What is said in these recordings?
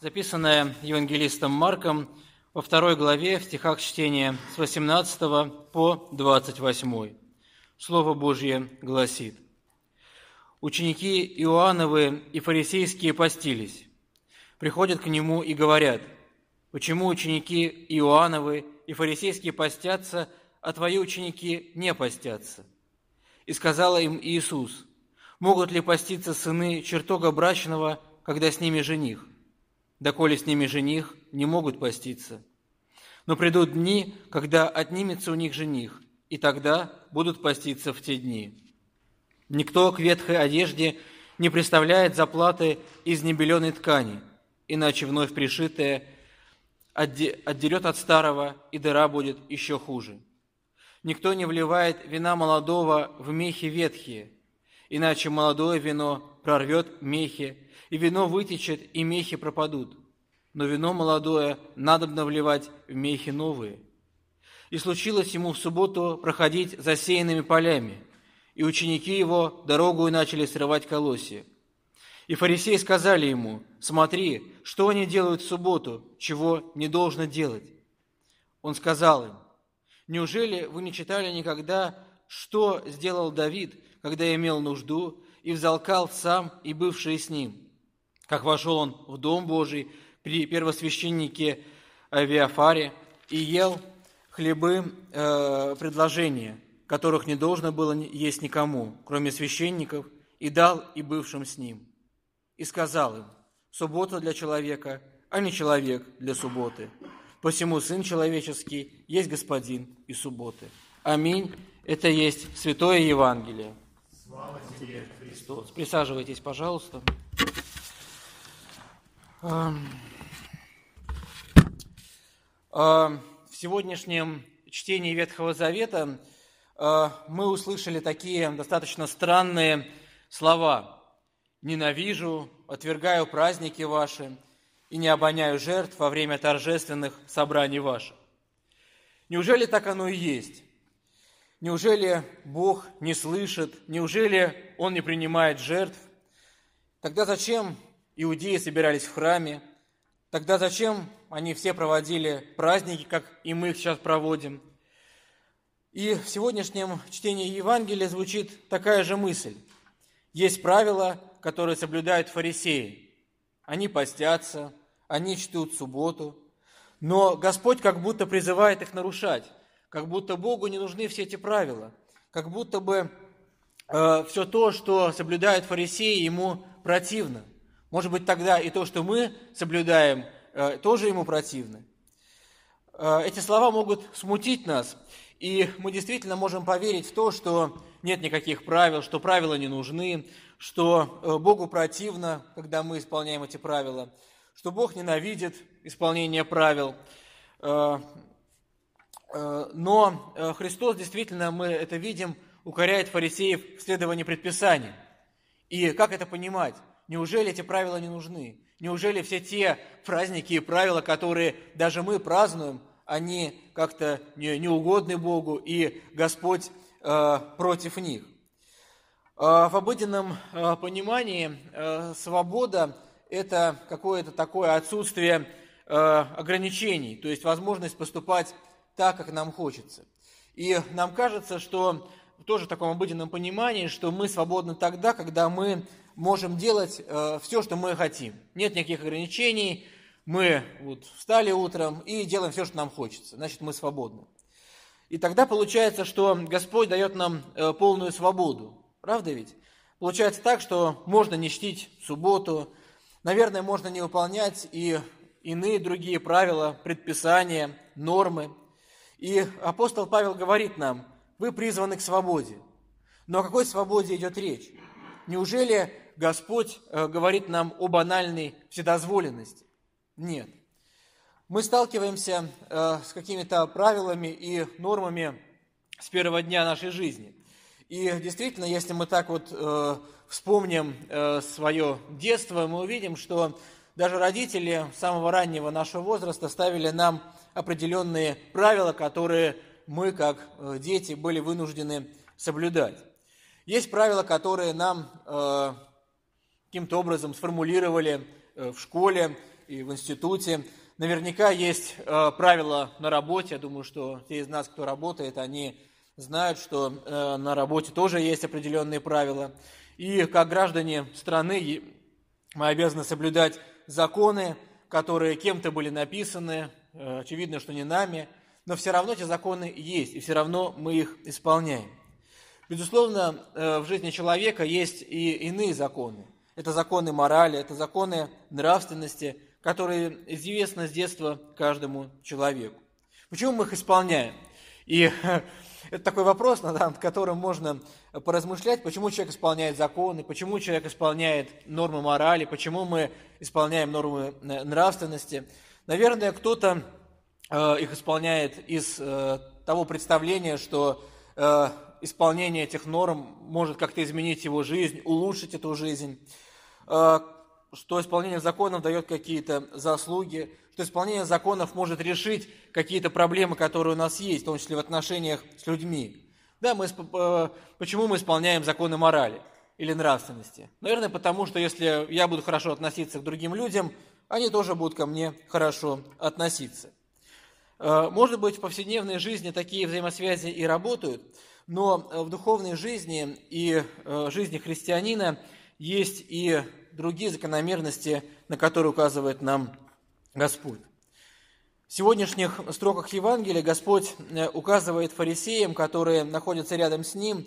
записанное евангелистом Марком во второй главе в стихах чтения с 18 по 28. Слово Божье гласит. Ученики Иоанновы и фарисейские постились. Приходят к нему и говорят, почему ученики Иоанновы и фарисейские постятся, а твои ученики не постятся? И сказал им Иисус, могут ли поститься сыны чертога брачного, когда с ними жених? Доколе с ними жених, не могут поститься. Но придут дни, когда отнимется у них жених, и тогда будут поститься в те дни. Никто к ветхой одежде не представляет заплаты из небеленой ткани, иначе вновь пришитая отдерет от старого, и дыра будет еще хуже. Никто не вливает вина молодого в мехи ветхие, иначе молодое вино прорвет мехи, и вино вытечет, и мехи пропадут. Но вино молодое надобно вливать в мехи новые. И случилось ему в субботу проходить засеянными полями, и ученики его дорогу начали срывать колосья. И фарисеи сказали ему, смотри, что они делают в субботу, чего не должно делать. Он сказал им, неужели вы не читали никогда, что сделал Давид, когда имел нужду, и взалкал сам и бывшие с ним – как вошел он в Дом Божий при первосвященнике Авиафаре и ел хлебы э, предложения, которых не должно было есть никому, кроме священников, и дал и бывшим с ним. И сказал им, суббота для человека, а не человек для субботы. Посему Сын Человеческий есть Господин и субботы. Аминь. Это есть Святое Евангелие. Слава тебе, Христос. Присаживайтесь, пожалуйста. В сегодняшнем чтении Ветхого Завета а, мы услышали такие достаточно странные слова. «Ненавижу, отвергаю праздники ваши и не обоняю жертв во время торжественных собраний ваших». Неужели так оно и есть? Неужели Бог не слышит? Неужели Он не принимает жертв? Тогда зачем иудеи собирались в храме, тогда зачем они все проводили праздники, как и мы их сейчас проводим? И в сегодняшнем чтении Евангелия звучит такая же мысль. Есть правила, которые соблюдают фарисеи. Они постятся, они чтут субботу, но Господь как будто призывает их нарушать, как будто Богу не нужны все эти правила, как будто бы э, все то, что соблюдают фарисеи, ему противно. Может быть, тогда и то, что мы соблюдаем, э, тоже ему противно. Э, эти слова могут смутить нас, и мы действительно можем поверить в то, что нет никаких правил, что правила не нужны, что э, Богу противно, когда мы исполняем эти правила, что Бог ненавидит исполнение правил. Но Христос, действительно, мы это видим, укоряет фарисеев в следовании предписаний. И как это понимать? Неужели эти правила не нужны? Неужели все те праздники и правила, которые даже мы празднуем, они как-то не, не Богу, и Господь э, против них? Э, в обыденном э, понимании э, свобода – это какое-то такое отсутствие э, ограничений, то есть возможность поступать так, как нам хочется. И нам кажется, что тоже в таком обыденном понимании, что мы свободны тогда, когда мы можем делать э, все, что мы хотим. Нет никаких ограничений. Мы вот встали утром и делаем все, что нам хочется. Значит, мы свободны. И тогда получается, что Господь дает нам э, полную свободу. Правда ведь? Получается так, что можно не чтить субботу, наверное, можно не выполнять и иные другие правила, предписания, нормы. И апостол Павел говорит нам, вы призваны к свободе. Но о какой свободе идет речь? Неужели Господь э, говорит нам о банальной вседозволенности? Нет. Мы сталкиваемся э, с какими-то правилами и нормами с первого дня нашей жизни. И действительно, если мы так вот э, вспомним свое детство, мы увидим, что даже родители самого раннего нашего возраста ставили нам определенные правила, которые мы, как дети, были вынуждены соблюдать. Есть правила, которые нам каким-то образом сформулировали э, в школе и в институте. Наверняка есть э, правила на работе. Я думаю, что те из нас, кто работает, они знают, что э, на работе тоже есть определенные правила. И как граждане страны мы обязаны соблюдать законы, которые кем-то были написаны, очевидно, что не нами, но все равно эти законы есть, и все равно мы их исполняем. Безусловно, в жизни человека есть и иные законы. Это законы морали, это законы нравственности, которые известны с детства каждому человеку. Почему мы их исполняем? И это такой вопрос, над которым можно поразмышлять, почему человек исполняет законы, почему человек исполняет нормы морали, почему мы исполняем нормы э, нравственности. Наверное, кто-то э, их исполняет из того представления, что исполнение этих норм может как-то изменить его жизнь, улучшить эту жизнь, э, что исполнение законов дает какие-то заслуги, что исполнение законов может решить какие-то проблемы, которые у нас есть, в том числе в отношениях с людьми. Да, мы, э, почему мы исполняем законы морали или нравственности? Наверное, потому что если я буду хорошо относиться к другим людям, они тоже будут ко мне хорошо относиться. Э, может быть, в повседневной жизни такие взаимосвязи и работают – но э, в духовной жизни и э, жизни христианина есть и другие закономерности, на которые указывает нам Господь. В сегодняшних строках Евангелия Господь э, указывает фарисеям, которые находятся рядом с Ним,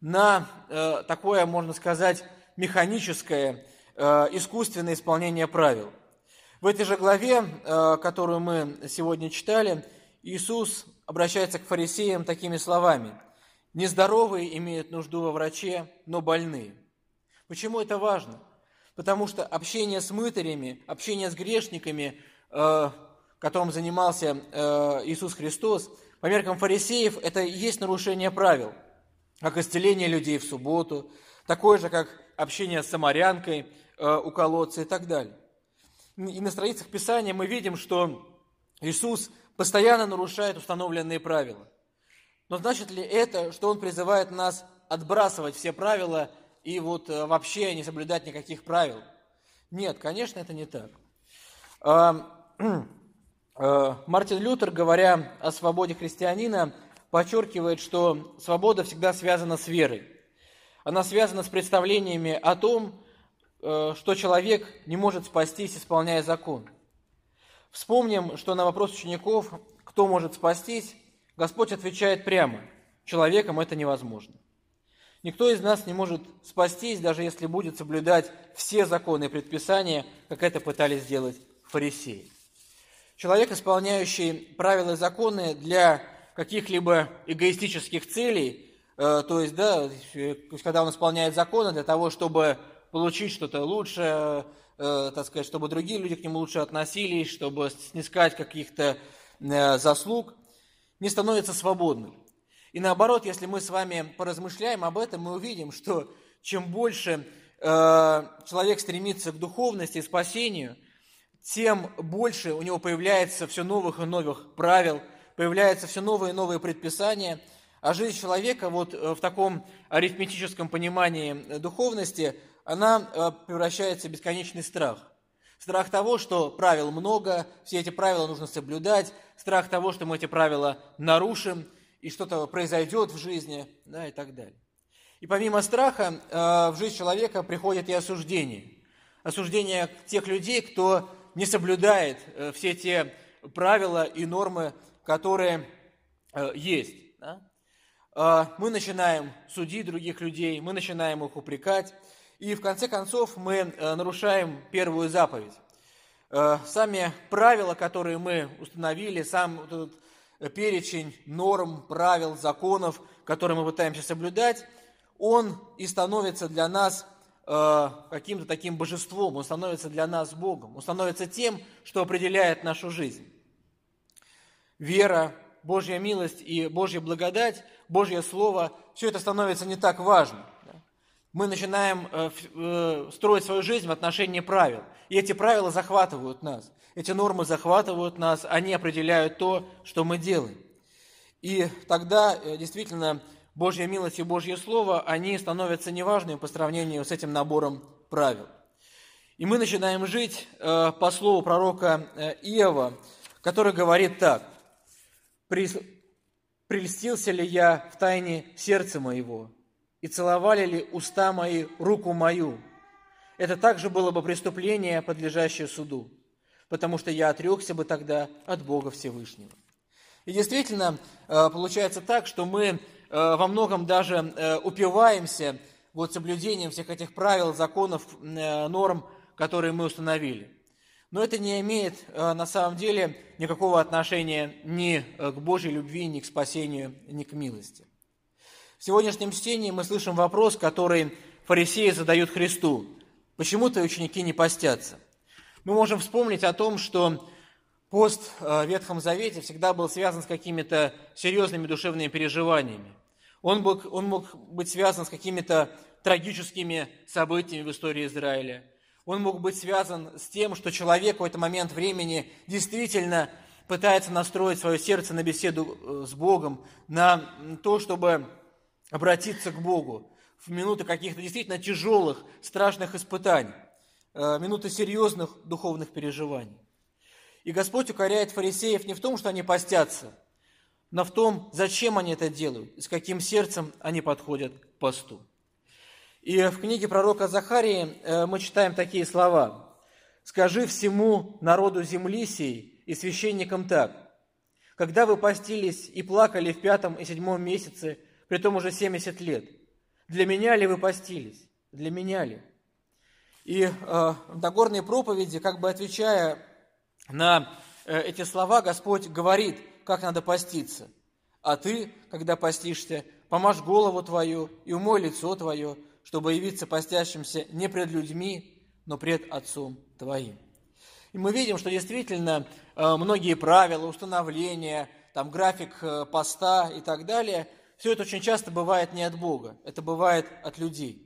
на такое, можно сказать, механическое, искусственное исполнение правил. В этой же главе, которую мы сегодня читали, Иисус обращается к фарисеям такими словами – Нездоровые имеют нужду во враче, но больные. Почему это важно? Потому что общение с мытарями, общение с грешниками, э, которым занимался э, Иисус Христос, по меркам фарисеев, это и есть нарушение правил, как исцеление людей в субботу, такое же, как общение с самарянкой э, у колодца и так далее. И на страницах Писания мы видим, что Иисус постоянно нарушает установленные правила. Но значит ли это, что он призывает нас отбрасывать все правила и вот э, вообще не соблюдать никаких правил? Нет, конечно, это не так. Э, Мартин Лютер, говоря о свободе христианина, подчеркивает, что свобода всегда связана с верой. Она связана с представлениями о том, э, что человек не может спастись, исполняя закон. Вспомним, что на вопрос учеников, кто может спастись, Господь отвечает прямо, человеком это невозможно. Никто из нас не может спастись, даже если будет соблюдать все законы и предписания, как это пытались сделать фарисеи. Человек, исполняющий правила и законы для каких-либо эгоистических целей, э, то есть, да, когда он исполняет законы для того, чтобы получить что-то лучше, э, так сказать, чтобы другие люди к нему лучше относились, чтобы снискать каких-то э, заслуг, не становится свободным. И наоборот, если мы с вами поразмышляем об этом, мы увидим, что чем больше э, человек стремится к духовности и спасению, тем больше у него появляется все новых и новых правил, появляются все новые и новые предписания, а жизнь человека вот э, в таком арифметическом понимании духовности, она э, превращается в бесконечный страх. Страх того, что правил много, все эти правила нужно соблюдать, страх того, что мы эти правила нарушим, и что-то произойдет в жизни, да, и так далее. И помимо страха э, в жизнь человека приходит и осуждение. Осуждение тех людей, кто не соблюдает э, все те правила и нормы, которые э, есть. Да? Мы начинаем судить других людей, мы начинаем их упрекать, и в конце концов мы нарушаем первую заповедь. Сами правила, которые мы установили, сам этот перечень норм, правил, законов, которые мы пытаемся соблюдать, он и становится для нас э, каким-то таким божеством, он становится для нас Богом, он становится тем, что определяет нашу жизнь. Вера, Божья милость и Божья благодать, Божье Слово, все это становится не так важно мы начинаем э, э, строить свою жизнь в отношении правил. И эти правила захватывают нас. Эти нормы захватывают нас, они определяют то, что мы делаем. И тогда э, действительно Божья милость и Божье Слово, они становятся неважными по сравнению с этим набором правил. И мы начинаем жить по слову пророка Иова, который говорит так. «Прельстился ли я в тайне сердца моего, и целовали ли уста мои руку мою? Это также было бы преступление, подлежащее суду, потому что я отрекся бы тогда от Бога Всевышнего». И действительно, э, получается так, что мы во многом даже упиваемся вот соблюдением всех этих правил, законов, норм, которые мы установили. Но это не имеет э, на самом деле никакого отношения ни э, к Божьей любви, ни к спасению, ни к милости. В сегодняшнем чтении мы слышим вопрос, который фарисеи задают Христу. Почему твои ученики не постятся? Мы можем вспомнить о том, что пост э, в Ветхом Завете всегда был связан с какими-то серьезными душевными переживаниями. Он мог, он мог быть связан с какими-то трагическими событиями в истории Израиля. Он мог быть связан с тем, что человек в этот момент времени действительно пытается настроить свое сердце на беседу э, с Богом, на то, чтобы обратиться к Богу в минуты каких-то действительно тяжелых, страшных испытаний, э, минуты серьезных духовных переживаний. И Господь укоряет фарисеев не в том, что они постятся, но в том, зачем они это делают, с каким сердцем они подходят к посту. И в книге пророка Захарии э, мы читаем такие слова. «Скажи всему народу земли сей и священникам так, когда вы постились и плакали в пятом и седьмом месяце, при том уже семьдесят лет, для меня ли вы постились? Для меня ли?» И э, в Нагорной проповеди, как бы отвечая на э, эти слова, Господь говорит, как надо поститься. А ты, когда постишься, помажь голову твою и умой лицо твое, чтобы явиться постящимся не пред людьми, но пред Отцом Твоим. И мы видим, что действительно э, многие правила, установления, там график э, поста и так далее, все это очень часто бывает не от Бога, это бывает от людей.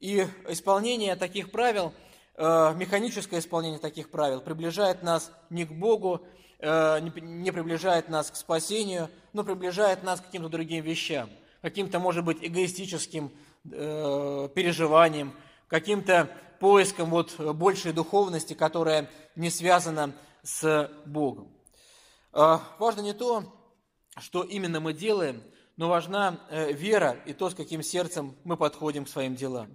И исполнение таких правил, э, механическое исполнение таких правил приближает нас не к Богу, не приближает нас к спасению, но приближает нас к каким-то другим вещам, каким-то, может быть, эгоистическим э, переживанием, каким-то поиском вот большей духовности, которая не связана с Богом. Э, важно не то, что именно мы делаем, но важна э, вера и то, с каким сердцем мы подходим к своим делам.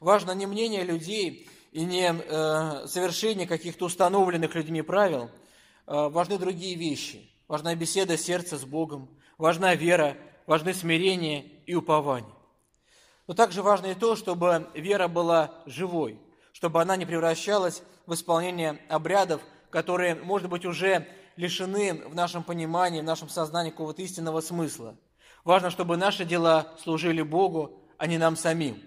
Важно не мнение людей и не э, совершение каких-то установленных людьми правил, э, важны другие вещи. Важна беседа сердца с Богом, важна вера, важны смирение и упование. Но также важно и то, чтобы вера была живой, чтобы она не превращалась в исполнение обрядов, которые, может быть, уже лишены в нашем понимании, в нашем сознании какого-то истинного смысла. Важно, чтобы наши дела служили Богу, а не нам самим.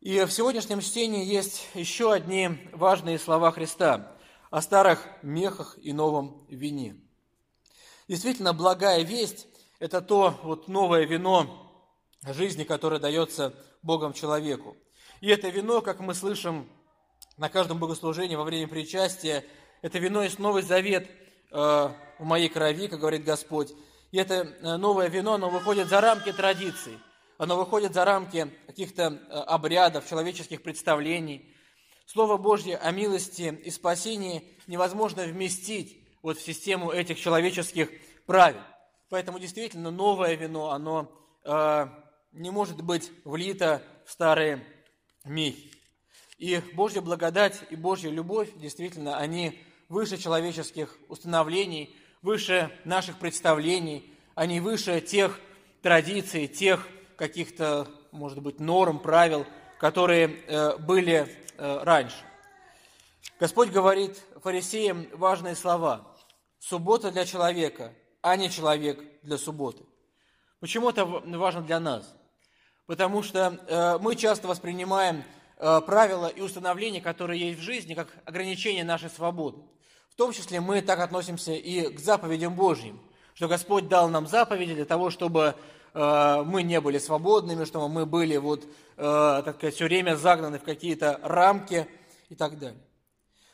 И в сегодняшнем чтении есть еще одни важные слова Христа о старых мехах и новом вине. Действительно, благая весть – это то вот новое вино, жизни, которая дается Богом человеку. И это вино, как мы слышим на каждом богослужении во время причастия, это вино есть Новый Завет э, в моей крови, как говорит Господь. И это э, новое вино, оно выходит за рамки традиций, оно выходит за рамки каких-то э, обрядов, человеческих представлений. Слово Божье о милости и спасении невозможно вместить вот в систему этих человеческих правил. Поэтому действительно новое вино, оно не может быть влито в старые мехи. И Божья благодать и Божья любовь, действительно, они выше человеческих установлений, выше наших представлений, они выше тех традиций, тех каких-то, может быть, норм, правил, которые э, были э, раньше. Господь говорит фарисеям важные слова. Суббота для человека, а не человек для субботы. Почему это важно для нас? потому что э, мы часто воспринимаем правила и установления, которые есть в жизни, как ограничение нашей свободы. В том числе мы так относимся и к заповедям Божьим, что Господь дал нам заповеди для того, чтобы э, мы не были свободными, чтобы мы были вот, так сказать, все время загнаны в какие-то рамки и так далее.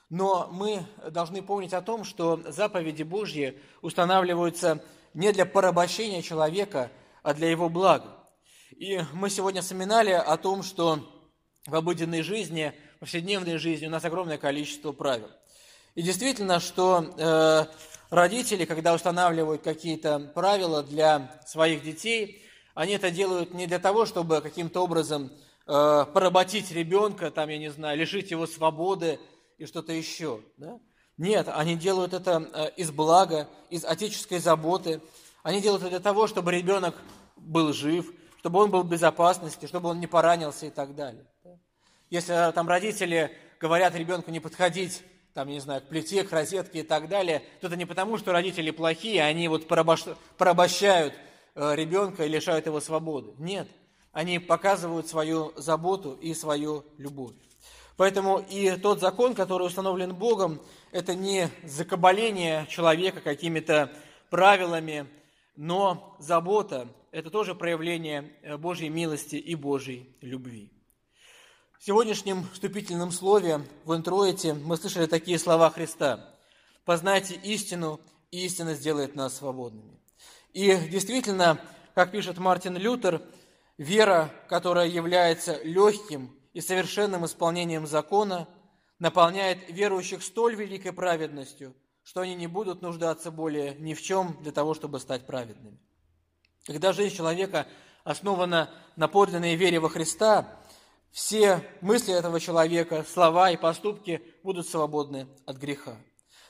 Но мы должны помнить о том, что заповеди Божьи устанавливаются не для порабощения человека, а для его блага. И мы сегодня вспоминали о том, что в обыденной жизни, повседневной жизни у нас огромное количество правил. И действительно, что э, родители, когда устанавливают какие-то правила для своих детей, они это делают не для того, чтобы каким-то образом э, поработить ребенка, там, я не знаю, лишить его свободы и что-то еще. Да? Нет, они делают это э, из блага, из отеческой заботы. Они делают это для того, чтобы ребенок был жив, чтобы он был в безопасности, чтобы он не поранился и так далее. Если э, там родители говорят ребенку не подходить там, не знаю, к плите, к розетке и так далее, то это не потому, что родители плохие, они вот порабощают э, ребенка и лишают его свободы. Нет, они показывают свою заботу и свою любовь. Поэтому и тот закон, который установлен Богом, это не закабаление человека какими-то правилами, но забота – это тоже проявление э, Божьей милости и Божьей любви. В сегодняшнем вступительном слове в интроите мы слышали такие слова Христа. «Познайте истину, и истина сделает нас свободными». И действительно, как пишет Мартин Лютер, вера, которая является легким и совершенным исполнением закона, наполняет верующих столь великой праведностью, что они не будут нуждаться более ни в чем для того, чтобы стать праведными. Когда жизнь человека основана на подлинной вере во Христа, все мысли этого человека, слова и поступки будут свободны от греха.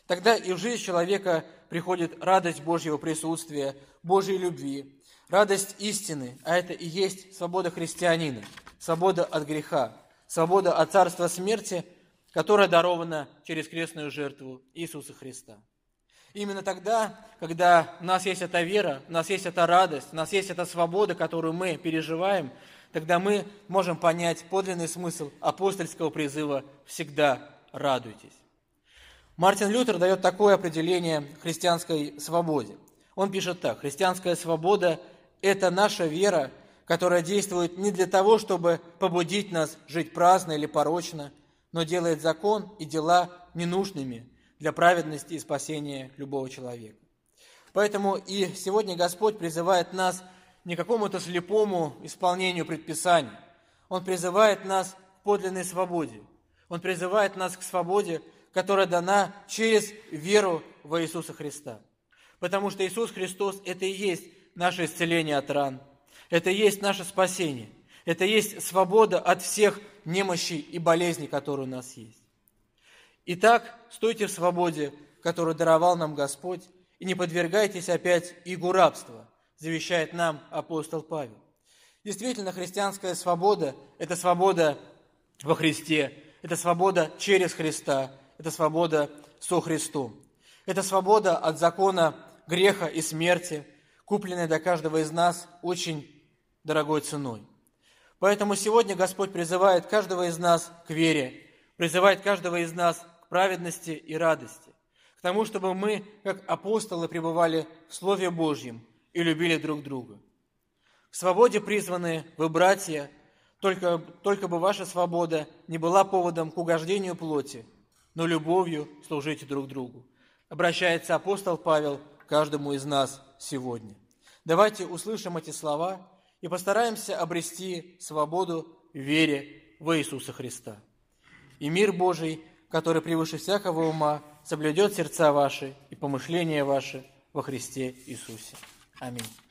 Тогда и в жизнь человека приходит радость Божьего присутствия, Божьей любви, радость истины, а это и есть свобода христианина, свобода от греха, свобода от царства смерти, которая дарована через крестную жертву Иисуса Христа. Именно тогда, когда у нас есть эта вера, у нас есть эта радость, у нас есть эта свобода, которую мы переживаем – тогда мы можем понять подлинный смысл апостольского призыва «всегда радуйтесь». Мартин Лютер дает такое определение христианской свободе. Он пишет так. «Христианская свобода – это наша вера, которая действует не для того, чтобы побудить нас жить праздно или порочно, но делает закон и дела ненужными для праведности и спасения любого человека. Поэтому и сегодня Господь призывает нас не какому-то слепому исполнению предписаний. Он призывает нас к подлинной свободе. Он призывает нас к свободе, которая дана через веру во Иисуса Христа. Потому что Иисус Христос – это и есть наше исцеление от ран. Это и есть наше спасение. Это и есть свобода от всех немощей и болезней, которые у нас есть. Итак, стойте в свободе, которую даровал нам Господь, и не подвергайтесь опять игу рабства – завещает нам апостол Павел. Действительно, христианская свобода – это свобода во Христе, это свобода через Христа, это свобода со Христом. Это свобода от закона греха и смерти, купленная для каждого из нас очень дорогой ценой. Поэтому сегодня Господь призывает каждого из нас к вере, призывает каждого из нас к праведности и радости, к тому, чтобы мы, как апостолы, пребывали в Слове Божьем – и любили друг друга. В свободе призваны вы, братья, только, только бы ваша свобода не была поводом к угождению плоти, но любовью служите друг другу. Обращается апостол Павел к каждому из нас сегодня. Давайте услышим эти слова и постараемся обрести свободу в вере в Иисуса Христа. И мир Божий, который превыше всякого ума, соблюдет сердца ваши и помышления ваши во Христе Иисусе. Аминь.